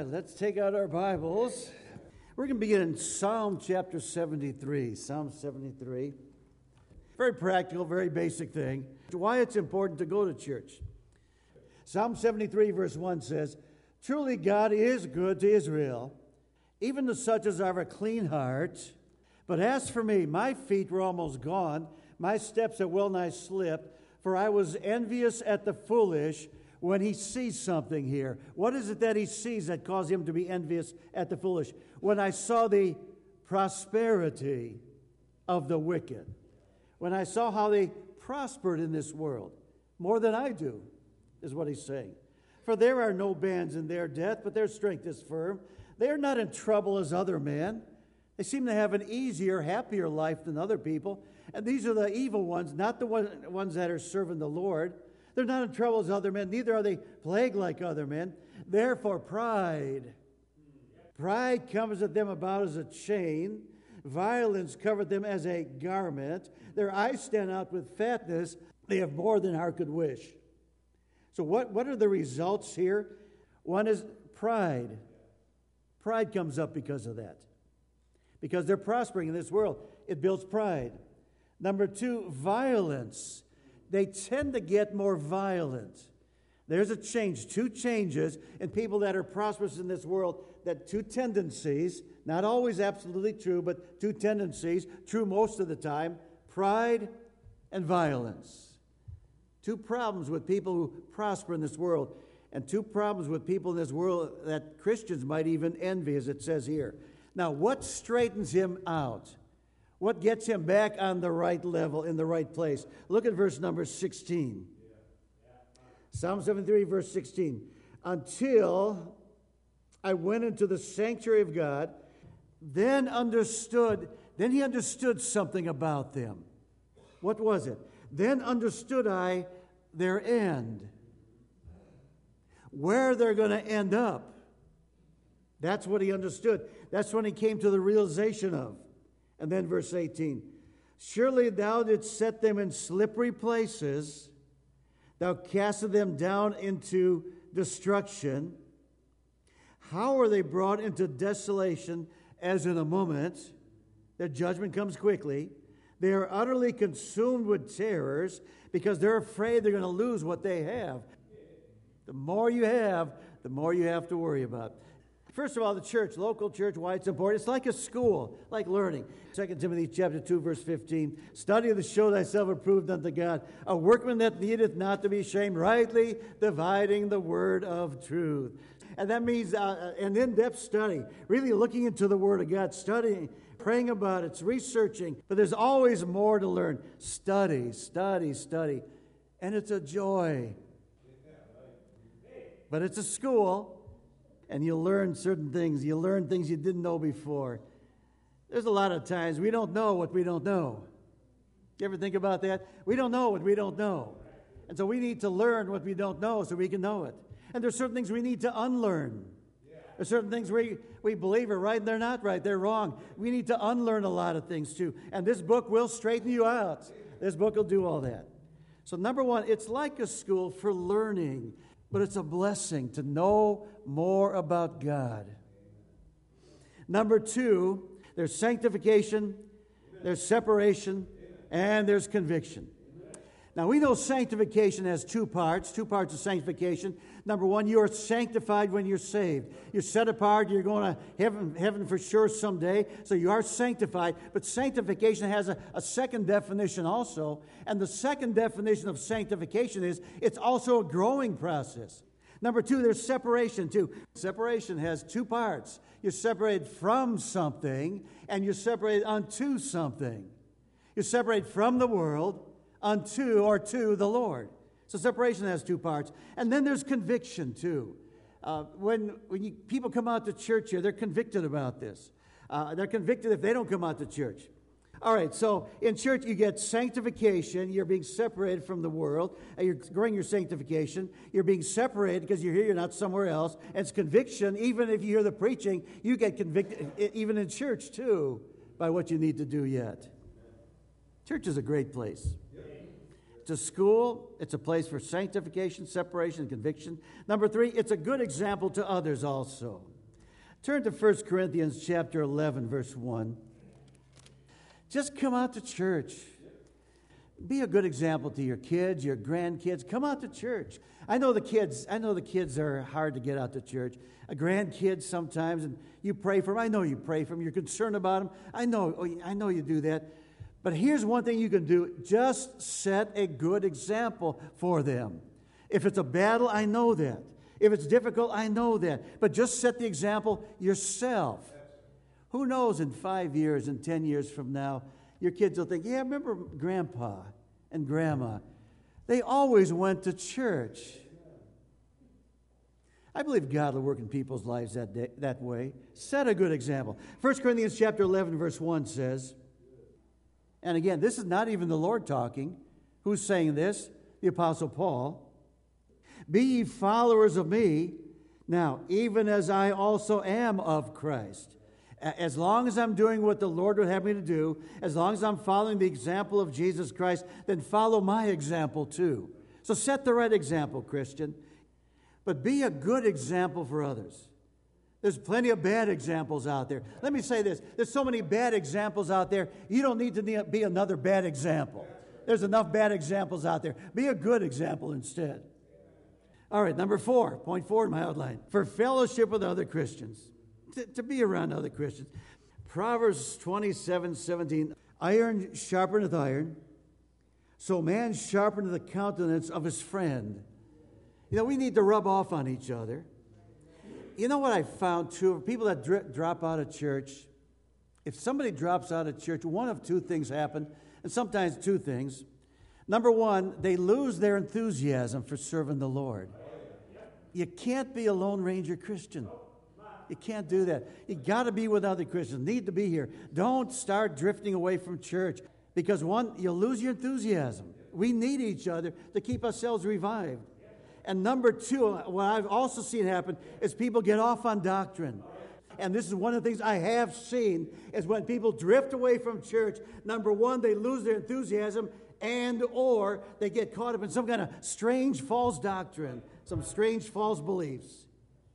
right, let's take out our Bibles. We're going to begin in Psalm chapter 73. Psalm 73. Very practical, very basic thing. Why it's important to go to church. Psalm 73, verse 1 says, Truly God is good to Israel, even to such as have a clean heart. But as for me, my feet were almost gone, my steps had well nigh slipped, for I was envious at the foolish when he sees something here. What is it that he sees that caused him to be envious at the foolish? When I saw the prosperity of the wicked, when I saw how they prospered in this world, more than I do, is what he's saying. For there are no bands in their death, but their strength is firm. They are not in trouble as other men. They seem to have an easier, happier life than other people. And these are the evil ones, not the ones that are serving the Lord. They're not in trouble as other men, neither are they plagued like other men. Therefore, pride. Pride covers them about as a chain. Violence covered them as a garment. Their eyes stand out with fatness. They have more than heart could wish. So, what, what are the results here? One is pride. Pride comes up because of that. Because they're prospering in this world, it builds pride. Number two, violence they tend to get more violent. There's a change, two changes in people that are prosperous in this world, that two tendencies, not always absolutely true, but two tendencies, true most of the time pride and violence. Two problems with people who prosper in this world, and two problems with people in this world that Christians might even envy, as it says here. Now, what straightens him out? What gets him back on the right level, in the right place? Look at verse number 16. Psalm 73, verse 16. Until I went into the sanctuary of God, then understood, then he understood something about them. What was it? Then understood I their end, where they're going to end up. That's what he understood. That's when he came to the realization of. And then verse 18 Surely thou didst set them in slippery places, thou castest them down into destruction. How are they brought into desolation as in a moment? Their judgment comes quickly. They are utterly consumed with terrors because they're afraid they're going to lose what they have. The more you have, the more you have to worry about. First of all, the church, local church, why it's important. It's like a school, like learning. 2 Timothy chapter 2, verse 15. Study to show thyself approved unto God, a workman that needeth not to be ashamed, rightly dividing the word of truth. And that means uh, an in depth study, really looking into the Word of God, studying, praying about it, researching. But there's always more to learn. Study, study, study. And it's a joy. But it's a school and you learn certain things. You learn things you didn't know before. There's a lot of times we don't know what we don't know. You ever think about that? We don't know what we don't know. And so we need to learn what we don't know so we can know it. And there's certain things we need to unlearn. There's certain things we, we believe are right and they're not right. They're wrong. We need to unlearn a lot of things too. And this book will straighten you out. This book will do all that. So, number one, it's like a school for learning but it's a blessing to know more about God. Number two, there's sanctification, there's separation, and there's conviction. Now, we know sanctification has two parts, two parts of sanctification. Number one, you are sanctified when you're saved. You're set apart, you're going to heaven, heaven for sure someday, so you are sanctified. But sanctification has a, a second definition also. And the second definition of sanctification is it's also a growing process. Number two, there's separation too. Separation has two parts. You're separated from something, and you're separated unto something. You're separated from the world unto or to the Lord. So separation has two parts. And then there's conviction too. Uh, when when you, people come out to church here, they're convicted about this. Uh, they're convicted if they don't come out to church. All right, so in church you get sanctification. You're being separated from the world. You're growing your sanctification. You're being separated because you're here, you're not somewhere else. And it's conviction. Even if you hear the preaching, you get convicted, even in church too, by what you need to do yet. Church is a great place. A school, it's a place for sanctification, separation, and conviction. Number three, it's a good example to others also. Turn to 1 Corinthians chapter 11, verse 1. Just come out to church. Be a good example to your kids, your grandkids. Come out to church. I know the kids, I know the kids are hard to get out to church. A grandkids sometimes, and you pray for them. I know you pray for them. You're concerned about them. I know, oh, I know you do that. But here's one thing you can do just set a good example for them. If it's a battle, I know that. If it's difficult, I know that. But just set the example yourself. Who knows in five years and 10 years from now, your kids will think, yeah, remember grandpa and grandma? They always went to church. I believe God will work in people's lives that, day, that way. Set a good example. 1 Corinthians chapter 11, verse 1 says, and again, this is not even the Lord talking. Who's saying this? The Apostle Paul. Be ye followers of me, now, even as I also am of Christ. As long as I'm doing what the Lord would have me to do, as long as I'm following the example of Jesus Christ, then follow my example too. So set the right example, Christian, but be a good example for others. There's plenty of bad examples out there. Let me say this there's so many bad examples out there, you don't need to be another bad example. There's enough bad examples out there. Be a good example instead. All right, number four, point four in my outline for fellowship with other Christians, to, to be around other Christians. Proverbs 27 17, iron sharpeneth iron, so man sharpeneth the countenance of his friend. You know, we need to rub off on each other you know what I found too? People that dri- drop out of church, if somebody drops out of church, one of two things happen, and sometimes two things. Number one, they lose their enthusiasm for serving the Lord. You can't be a Lone Ranger Christian. You can't do that. You got to be with other Christians. Need to be here. Don't start drifting away from church because one, you'll lose your enthusiasm. We need each other to keep ourselves revived. And number two, what I've also seen happen is people get off on doctrine. And this is one of the things I have seen is when people drift away from church, number one, they lose their enthusiasm and or they get caught up in some kind of strange false doctrine, some strange false beliefs.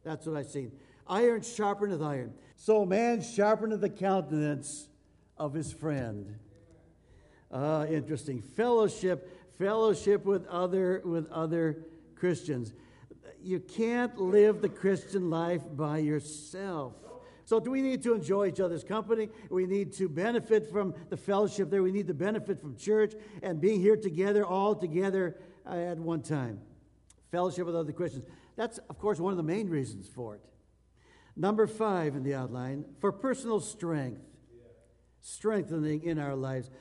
That's what I've seen. Iron sharpeneth iron. So man sharpeneth the countenance of his friend. Uh, interesting. Fellowship, fellowship with other with other Christians. You can't live the Christian life by yourself. So, do we need to enjoy each other's company? We need to benefit from the fellowship there. We need to benefit from church and being here together, all together uh, at one time. Fellowship with other Christians. That's, of course, one of the main reasons for it. Number five in the outline for personal strength, strengthening in our lives.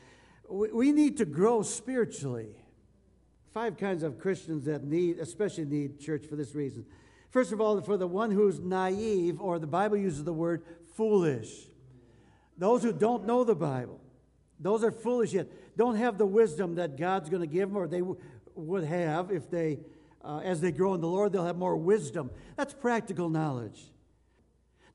We need to grow spiritually five kinds of Christians that need, especially need church for this reason. First of all, for the one who's naive, or the Bible uses the word foolish. Those who don't know the Bible, those are foolish yet, don't have the wisdom that God's going to give them, or they w- would have if they, uh, as they grow in the Lord, they'll have more wisdom. That's practical knowledge.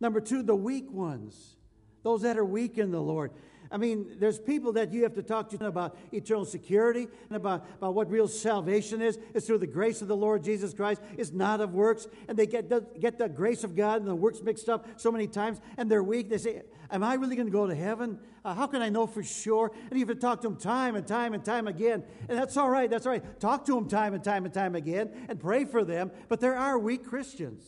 Number two, the weak ones, those that are weak in the Lord. I mean, there's people that you have to talk to about eternal security and about, about what real salvation is. It's through the grace of the Lord Jesus Christ. It's not of works. And they get the, get the grace of God and the works mixed up so many times, and they're weak. They say, Am I really going to go to heaven? Uh, how can I know for sure? And you have to talk to them time and time and time again. And that's all right. That's all right. Talk to them time and time and time again and pray for them. But there are weak Christians.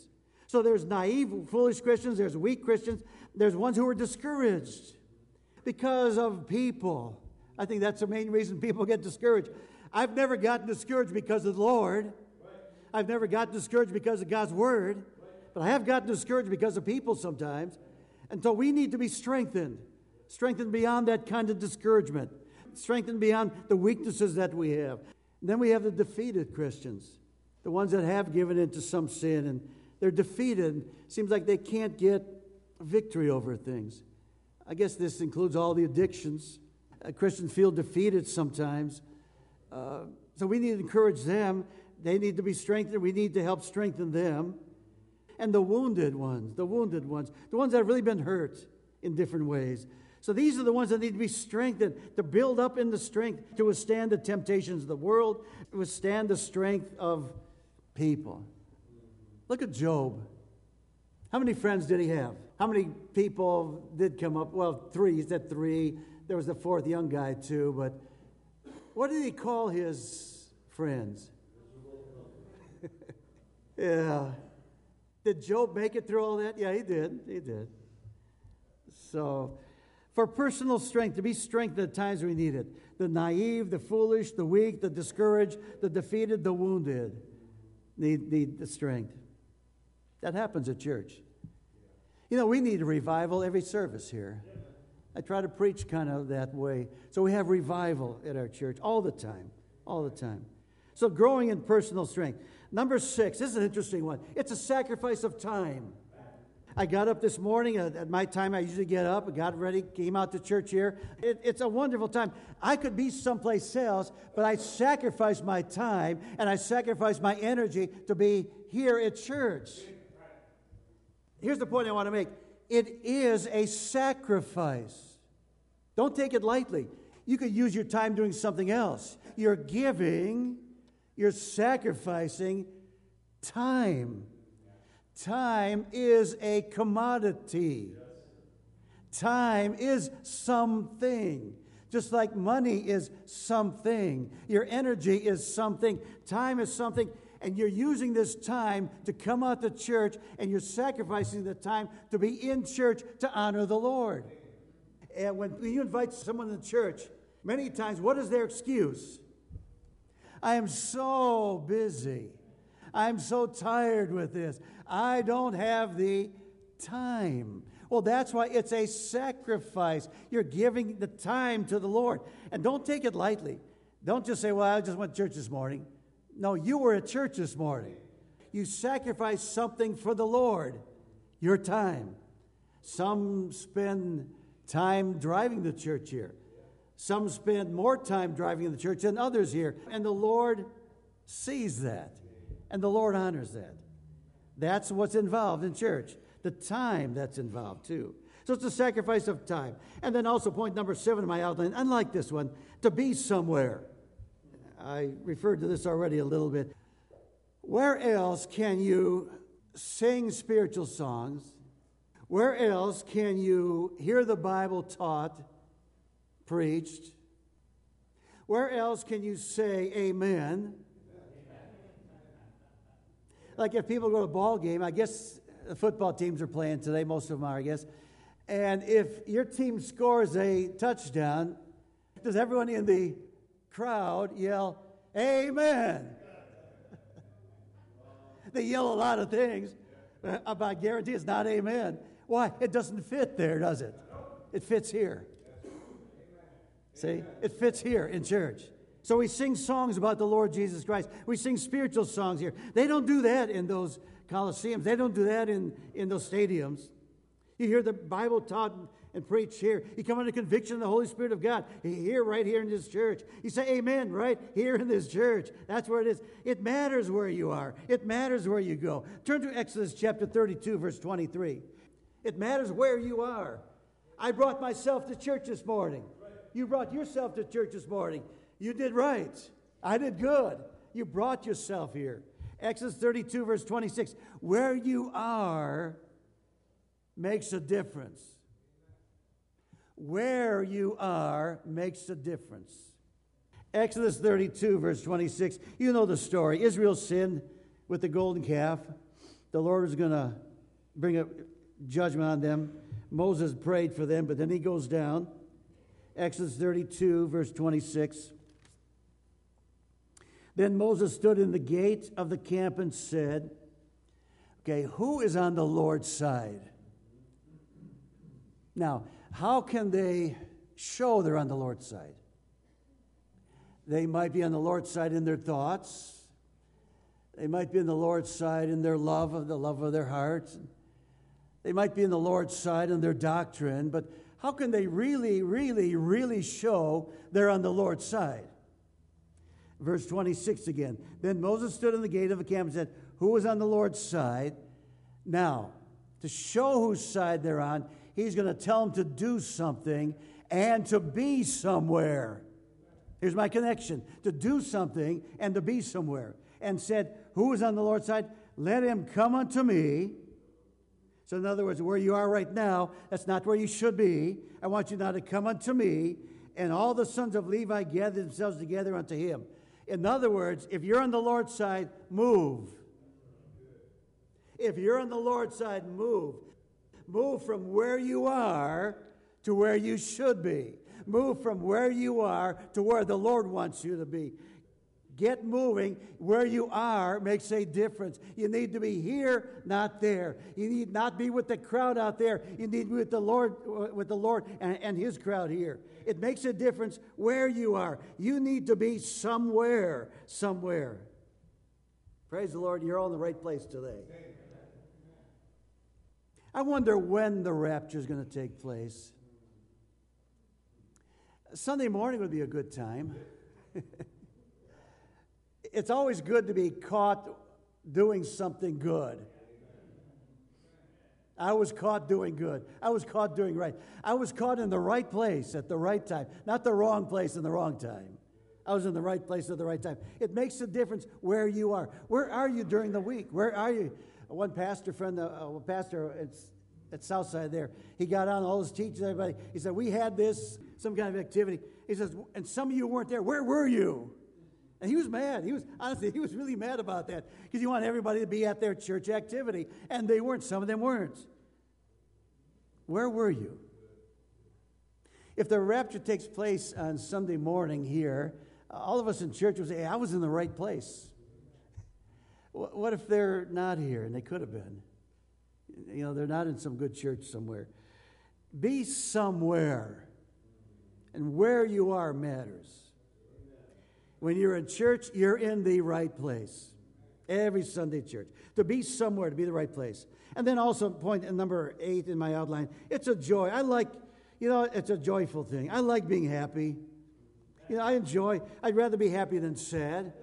So there's naive, foolish Christians, there's weak Christians, there's ones who are discouraged because of people. I think that's the main reason people get discouraged. I've never gotten discouraged because of the Lord. I've never gotten discouraged because of God's word, but I have gotten discouraged because of people sometimes. And so we need to be strengthened, strengthened beyond that kind of discouragement, strengthened beyond the weaknesses that we have. And then we have the defeated Christians, the ones that have given into some sin and they're defeated. Seems like they can't get victory over things. I guess this includes all the addictions. Christians feel defeated sometimes. Uh, so we need to encourage them. They need to be strengthened. We need to help strengthen them. And the wounded ones, the wounded ones, the ones that have really been hurt in different ways. So these are the ones that need to be strengthened, to build up in the strength to withstand the temptations of the world, to withstand the strength of people. Look at Job. How many friends did he have? How many people did come up? Well, three. He said three. There was the fourth young guy, too. But what did he call his friends? yeah. Did Job make it through all that? Yeah, he did. He did. So, for personal strength, to be strengthened at times we need it. The naive, the foolish, the weak, the discouraged, the defeated, the wounded need, need the strength. That happens at church. You know, we need a revival every service here. I try to preach kind of that way. So we have revival at our church all the time, all the time. So growing in personal strength. Number six, this is an interesting one. It's a sacrifice of time. I got up this morning uh, at, my time. I usually get up, got ready, came out to church here. It, it's a wonderful time. I could be someplace else, but I sacrifice my time and I sacrifice my energy to be here at church. Here's the point I want to make it is a sacrifice. Don't take it lightly. You could use your time doing something else. You're giving, you're sacrificing time. Time is a commodity. Time is something. Just like money is something, your energy is something, time is something, and you're using this time to come out to church and you're sacrificing the time to be in church to honor the Lord. And when you invite someone to church, many times, what is their excuse? I am so busy. I'm so tired with this. I don't have the time. Well, that's why it's a sacrifice. You're giving the time to the Lord. And don't take it lightly. Don't just say, Well, I just went to church this morning. No, you were at church this morning. You sacrificed something for the Lord, your time. Some spend time driving the church here. Some spend more time driving in the church than others here. And the Lord sees that. And the Lord honors that. That's what's involved in church. The time that's involved, too. So it's a sacrifice of time. And then also, point number seven in my outline, unlike this one, to be somewhere. I referred to this already a little bit. Where else can you sing spiritual songs? Where else can you hear the Bible taught, preached? Where else can you say amen? Like if people go to a ball game, I guess the football teams are playing today, most of them are, I guess. And if your team scores a touchdown, does everyone in the crowd yell, Amen. they yell a lot of things, uh, but I guarantee it's not amen. Why? It doesn't fit there, does it? It fits here. See? It fits here in church. So we sing songs about the Lord Jesus Christ. We sing spiritual songs here. They don't do that in those coliseums. They don't do that in, in those stadiums. You hear the Bible taught and preach here. You come under conviction of the Holy Spirit of God here, right here in this church. You say amen right here in this church. That's where it is. It matters where you are, it matters where you go. Turn to Exodus chapter 32, verse 23. It matters where you are. I brought myself to church this morning. You brought yourself to church this morning. You did right. I did good. You brought yourself here. Exodus 32, verse 26. Where you are makes a difference where you are makes a difference. Exodus 32, verse 26. You know the story. Israel sinned with the golden calf. The Lord was going to bring a judgment on them. Moses prayed for them, but then he goes down. Exodus 32, verse 26. Then Moses stood in the gate of the camp and said, Okay, who is on the Lord's side? Now, how can they show they're on the Lord's side? They might be on the Lord's side in their thoughts. They might be on the Lord's side in their love of the love of their heart. They might be on the Lord's side in their doctrine, but how can they really, really, really show they're on the Lord's side? Verse 26 again. Then Moses stood in the gate of the camp and said, Who is on the Lord's side? Now, to show whose side they're on, He's going to tell them to do something and to be somewhere. Here's my connection to do something and to be somewhere. And said, Who is on the Lord's side? Let him come unto me. So, in other words, where you are right now, that's not where you should be. I want you now to come unto me. And all the sons of Levi gathered themselves together unto him. In other words, if you're on the Lord's side, move. If you're on the Lord's side, move. Move from where you are to where you should be. Move from where you are to where the Lord wants you to be. Get moving. Where you are makes a difference. You need to be here, not there. You need not be with the crowd out there. You need to be with the Lord, uh, with the Lord and, and His crowd here. It makes a difference where you are. You need to be somewhere, somewhere. Praise the Lord, you're all in the right place today. I wonder when the rapture is going to take place. Sunday morning would be a good time. it's always good to be caught doing something good. I was caught doing good. I was caught doing right. I was caught in the right place at the right time, not the wrong place in the wrong time. I was in the right place at the right time. It makes a difference where you are. Where are you during the week? Where are you? One pastor friend, uh, pastor at, at Southside there, he got on all his teachers, everybody. He said, We had this, some kind of activity. He says, And some of you weren't there. Where were you? And he was mad. He was, honestly, he was really mad about that because he wanted everybody to be at their church activity. And they weren't. Some of them weren't. Where were you? If the rapture takes place on Sunday morning here, all of us in church would say, hey, I was in the right place. What if they're not here and they could have been? You know, they're not in some good church somewhere. Be somewhere. And where you are matters. When you're in church, you're in the right place. Every Sunday church. To be somewhere, to be the right place. And then also, point number eight in my outline it's a joy. I like, you know, it's a joyful thing. I like being happy. You know, I enjoy, I'd rather be happy than sad.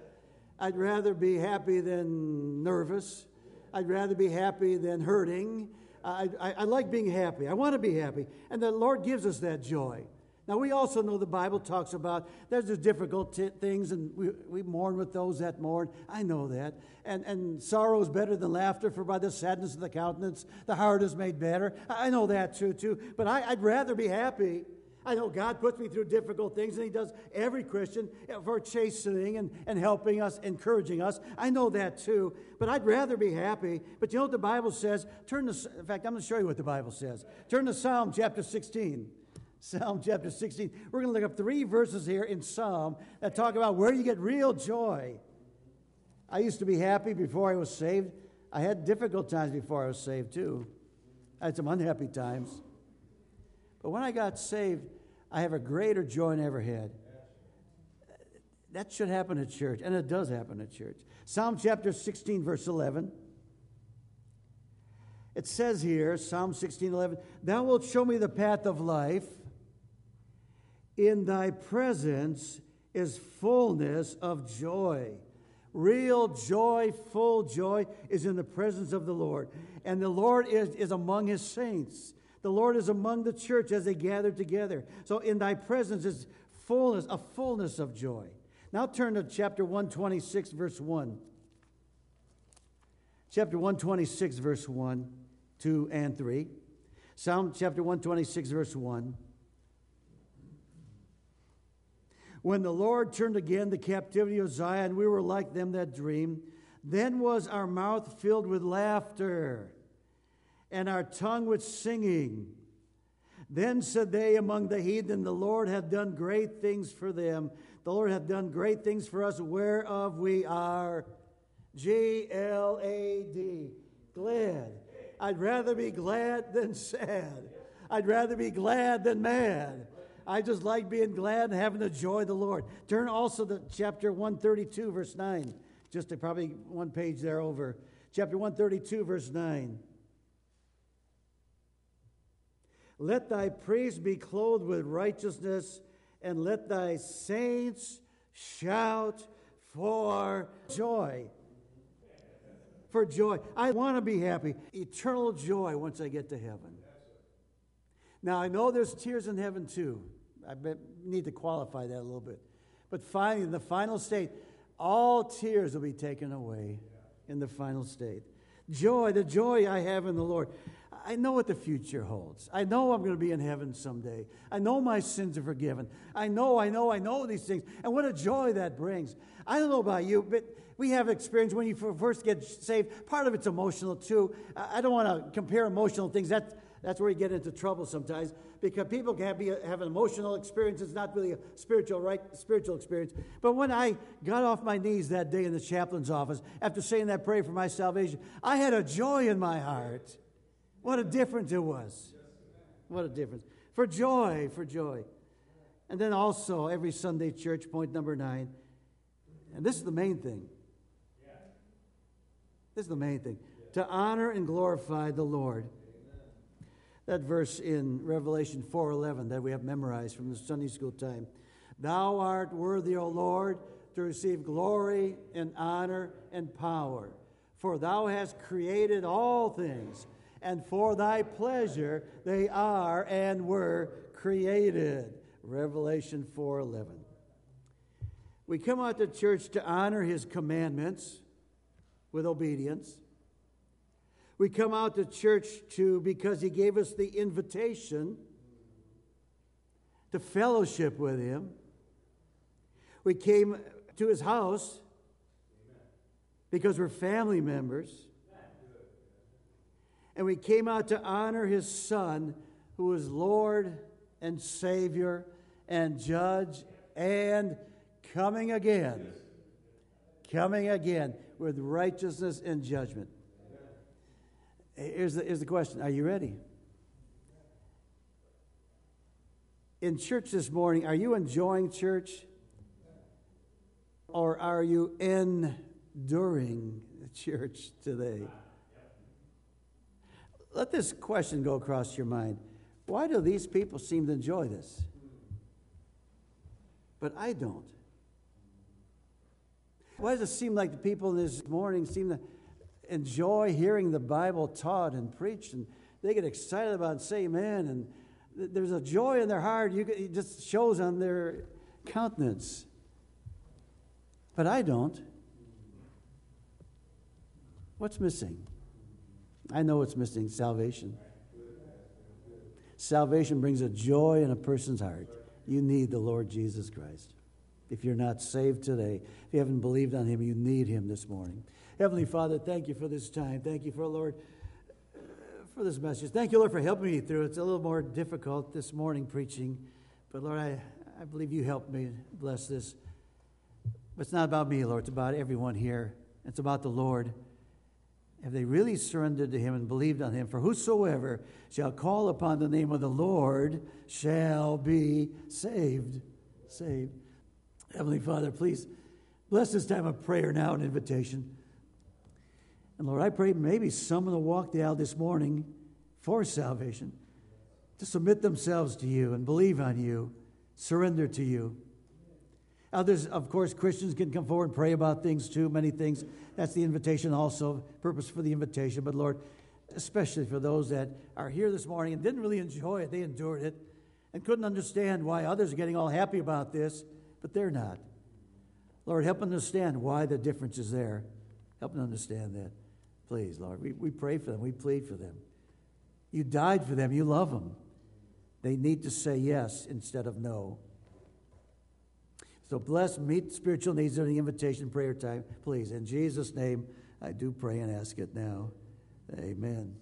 I'd rather be happy than nervous. I'd rather be happy than hurting. I, I, I like being happy. I want to be happy. And the Lord gives us that joy. Now, we also know the Bible talks about there's the difficult t- things, and we, we mourn with those that mourn. I know that. And, and sorrow is better than laughter, for by the sadness of the countenance, the heart is made better. I know that too, too. But I, I'd rather be happy. I know God puts me through difficult things, and He does every Christian for chastening and, and helping us, encouraging us. I know that too. But I'd rather be happy. But you know what the Bible says? Turn to, in fact, I'm going to show you what the Bible says. Turn to Psalm chapter 16. Psalm chapter 16. We're going to look up three verses here in Psalm that talk about where you get real joy. I used to be happy before I was saved. I had difficult times before I was saved, too. I had some unhappy times. But when I got saved, I have a greater joy than I ever had. That should happen at church, and it does happen at church. Psalm chapter 16, verse 11. It says here, Psalm 16, 11, Thou wilt show me the path of life. In thy presence is fullness of joy. Real joy, full joy is in the presence of the Lord. And the Lord is, is among his saints. The Lord is among the church as they gather together. So in thy presence is fullness, a fullness of joy. Now turn to chapter 126, verse 1. Chapter 126, verse 1, 2, and 3. Psalm chapter 126, verse 1. When the Lord turned again the captivity of Zion, we were like them that dream. Then was our mouth filled with laughter, and our tongue with singing. Then said they among the heathen, The Lord hath done great things for them. The Lord hath done great things for us, whereof we are G L A D, glad. I'd rather be glad than sad. I'd rather be glad than mad. I just like being glad and having the joy of the Lord. Turn also to chapter 132, verse 9. Just a, probably one page there over. Chapter 132, verse 9. Let thy praise be clothed with righteousness, and let thy saints shout for joy. For joy. I want to be happy. Eternal joy once I get to heaven. Now, I know there's tears in heaven too. I need to qualify that a little bit. But finally, in the final state, all tears will be taken away in the final state. Joy, the joy I have in the Lord. I know what the future holds. I know I'm going to be in heaven someday. I know my sins are forgiven. I know, I know, I know these things. And what a joy that brings. I don't know about you, but we have experience when you first get saved. Part of it's emotional too. I don't want to compare emotional things. That's, that's where you get into trouble sometimes because people can be, have an emotional experience. It's not really a spiritual, right, spiritual experience. But when I got off my knees that day in the chaplain's office after saying that prayer for my salvation, I had a joy in my heart. What a difference it was. What a difference. For joy, for joy. And then also, every Sunday church, point number nine, and this is the main thing. This is the main thing. To honor and glorify the Lord. That verse in Revelation 4:11 that we have memorized from the Sunday school time. Thou art worthy, O Lord, to receive glory and honor and power, for thou hast created all things and for thy pleasure they are and were created. Revelation 4:11. We come out to church to honor his commandments with obedience. We come out to church to because he gave us the invitation to fellowship with him. We came to his house because we're family members. And we came out to honor his son, who is Lord and Savior and Judge and coming again. Coming again with righteousness and judgment. Here's the, here's the question Are you ready? In church this morning, are you enjoying church? Or are you enduring church today? Let this question go across your mind. Why do these people seem to enjoy this? But I don't. Why does it seem like the people this morning seem to enjoy hearing the Bible taught and preached, and they get excited about it, say amen, and there's a joy in their heart. You, it just shows on their countenance. But I don't. What's missing? I know what's missing salvation. Salvation brings a joy in a person's heart. You need the Lord Jesus Christ. If you're not saved today, if you haven't believed on Him, you need Him this morning. Heavenly Father, thank you for this time. Thank you for, Lord, for this message. Thank you, Lord, for helping me through. It's a little more difficult this morning preaching, but Lord, I, I believe you helped me bless this. But it's not about me, Lord. It's about everyone here. It's about the Lord if they really surrendered to him and believed on him, for whosoever shall call upon the name of the Lord shall be saved. Saved. Heavenly Father, please bless this time of prayer now and invitation. And Lord, I pray maybe someone will walk the aisle this morning for salvation, to submit themselves to you and believe on you, surrender to you. Others, of course, Christians can come forward and pray about things too, many things. That's the invitation, also, purpose for the invitation. But Lord, especially for those that are here this morning and didn't really enjoy it, they endured it and couldn't understand why others are getting all happy about this, but they're not. Lord, help them understand why the difference is there. Help them understand that. Please, Lord, we, we pray for them, we plead for them. You died for them, you love them. They need to say yes instead of no. So bless, meet spiritual needs during the invitation prayer time, please. In Jesus' name, I do pray and ask it now. Amen.